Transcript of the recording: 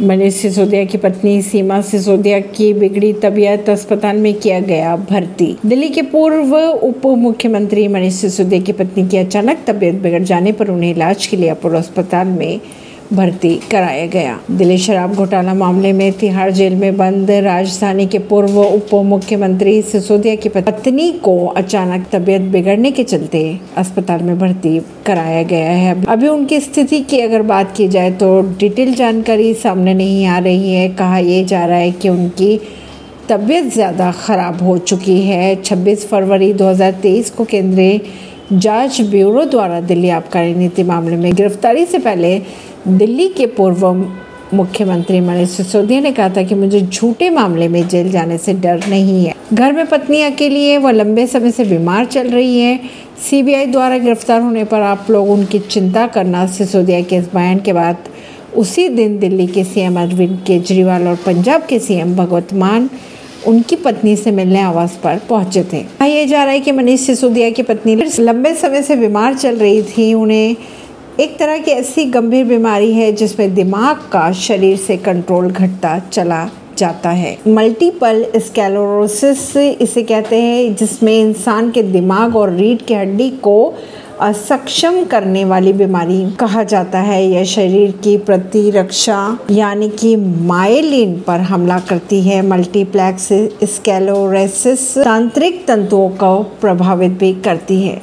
मनीष सिसोदिया की पत्नी सीमा सिसोदिया की बिगड़ी तबीयत अस्पताल में किया गया भर्ती। दिल्ली के पूर्व उप मुख्यमंत्री मनीष सिसोदिया की पत्नी की अचानक तबीयत बिगड़ जाने पर उन्हें इलाज के लिए अपोलो अस्पताल में भर्ती कराया गया। दिल्ली शराब घोटाला मामले में तिहाड़ जेल में बंद। राजधानी के पूर्व उप मुख्यमंत्री सिसोदिया की पत्नी को अचानक तबीयत बिगड़ने के चलते अस्पताल में भर्ती कराया गया है। अभी उनकी स्थिति की अगर बात की जाए तो डिटेल जानकारी सामने नहीं आ रही है। कहा यह जा रहा है कि उनकी तबीयत ज़्यादा खराब हो चुकी है। 26 फरवरी 2023 को केंद्रीय जाँच ब्यूरो द्वारा दिल्ली आबकारी नीति मामले में गिरफ्तारी से पहले दिल्ली के पूर्व मुख्यमंत्री मनीष सिसोदिया ने कहा था कि मुझे झूठे मामले में जेल जाने से डर नहीं है। घर में पत्नी अकेली है, वह लंबे समय से बीमार चल रही है। सीबीआई द्वारा गिरफ़्तार होने पर आप लोग उनकी चिंता करना सिसोदिया के इस बयान के बाद। उसी दिन दिल्ली के सीएम अरविंद केजरीवाल और पंजाब के सीएम भगवत मान उनकी पत्नी से मिलने आवास पर पहुँचे थे। ये जा रहा है कि मनीष सिसोदिया की पत्नी लंबे समय से बीमार चल रही थी, उन्हें एक तरह की ऐसी गंभीर बीमारी है जिसमें दिमाग का शरीर से कंट्रोल घटता चला जाता है। मल्टीपल स्कैलोरोसिस इसे कहते हैं, जिसमें इंसान के दिमाग और रीढ़ की हड्डी को असक्षम करने वाली बीमारी कहा जाता है। यह शरीर की प्रतिरक्षा यानी कि माइलिन पर हमला करती है। मल्टीप्लेक्स स्कैलोरेसिस तांत्रिक तंतुओं को प्रभावित भी करती है।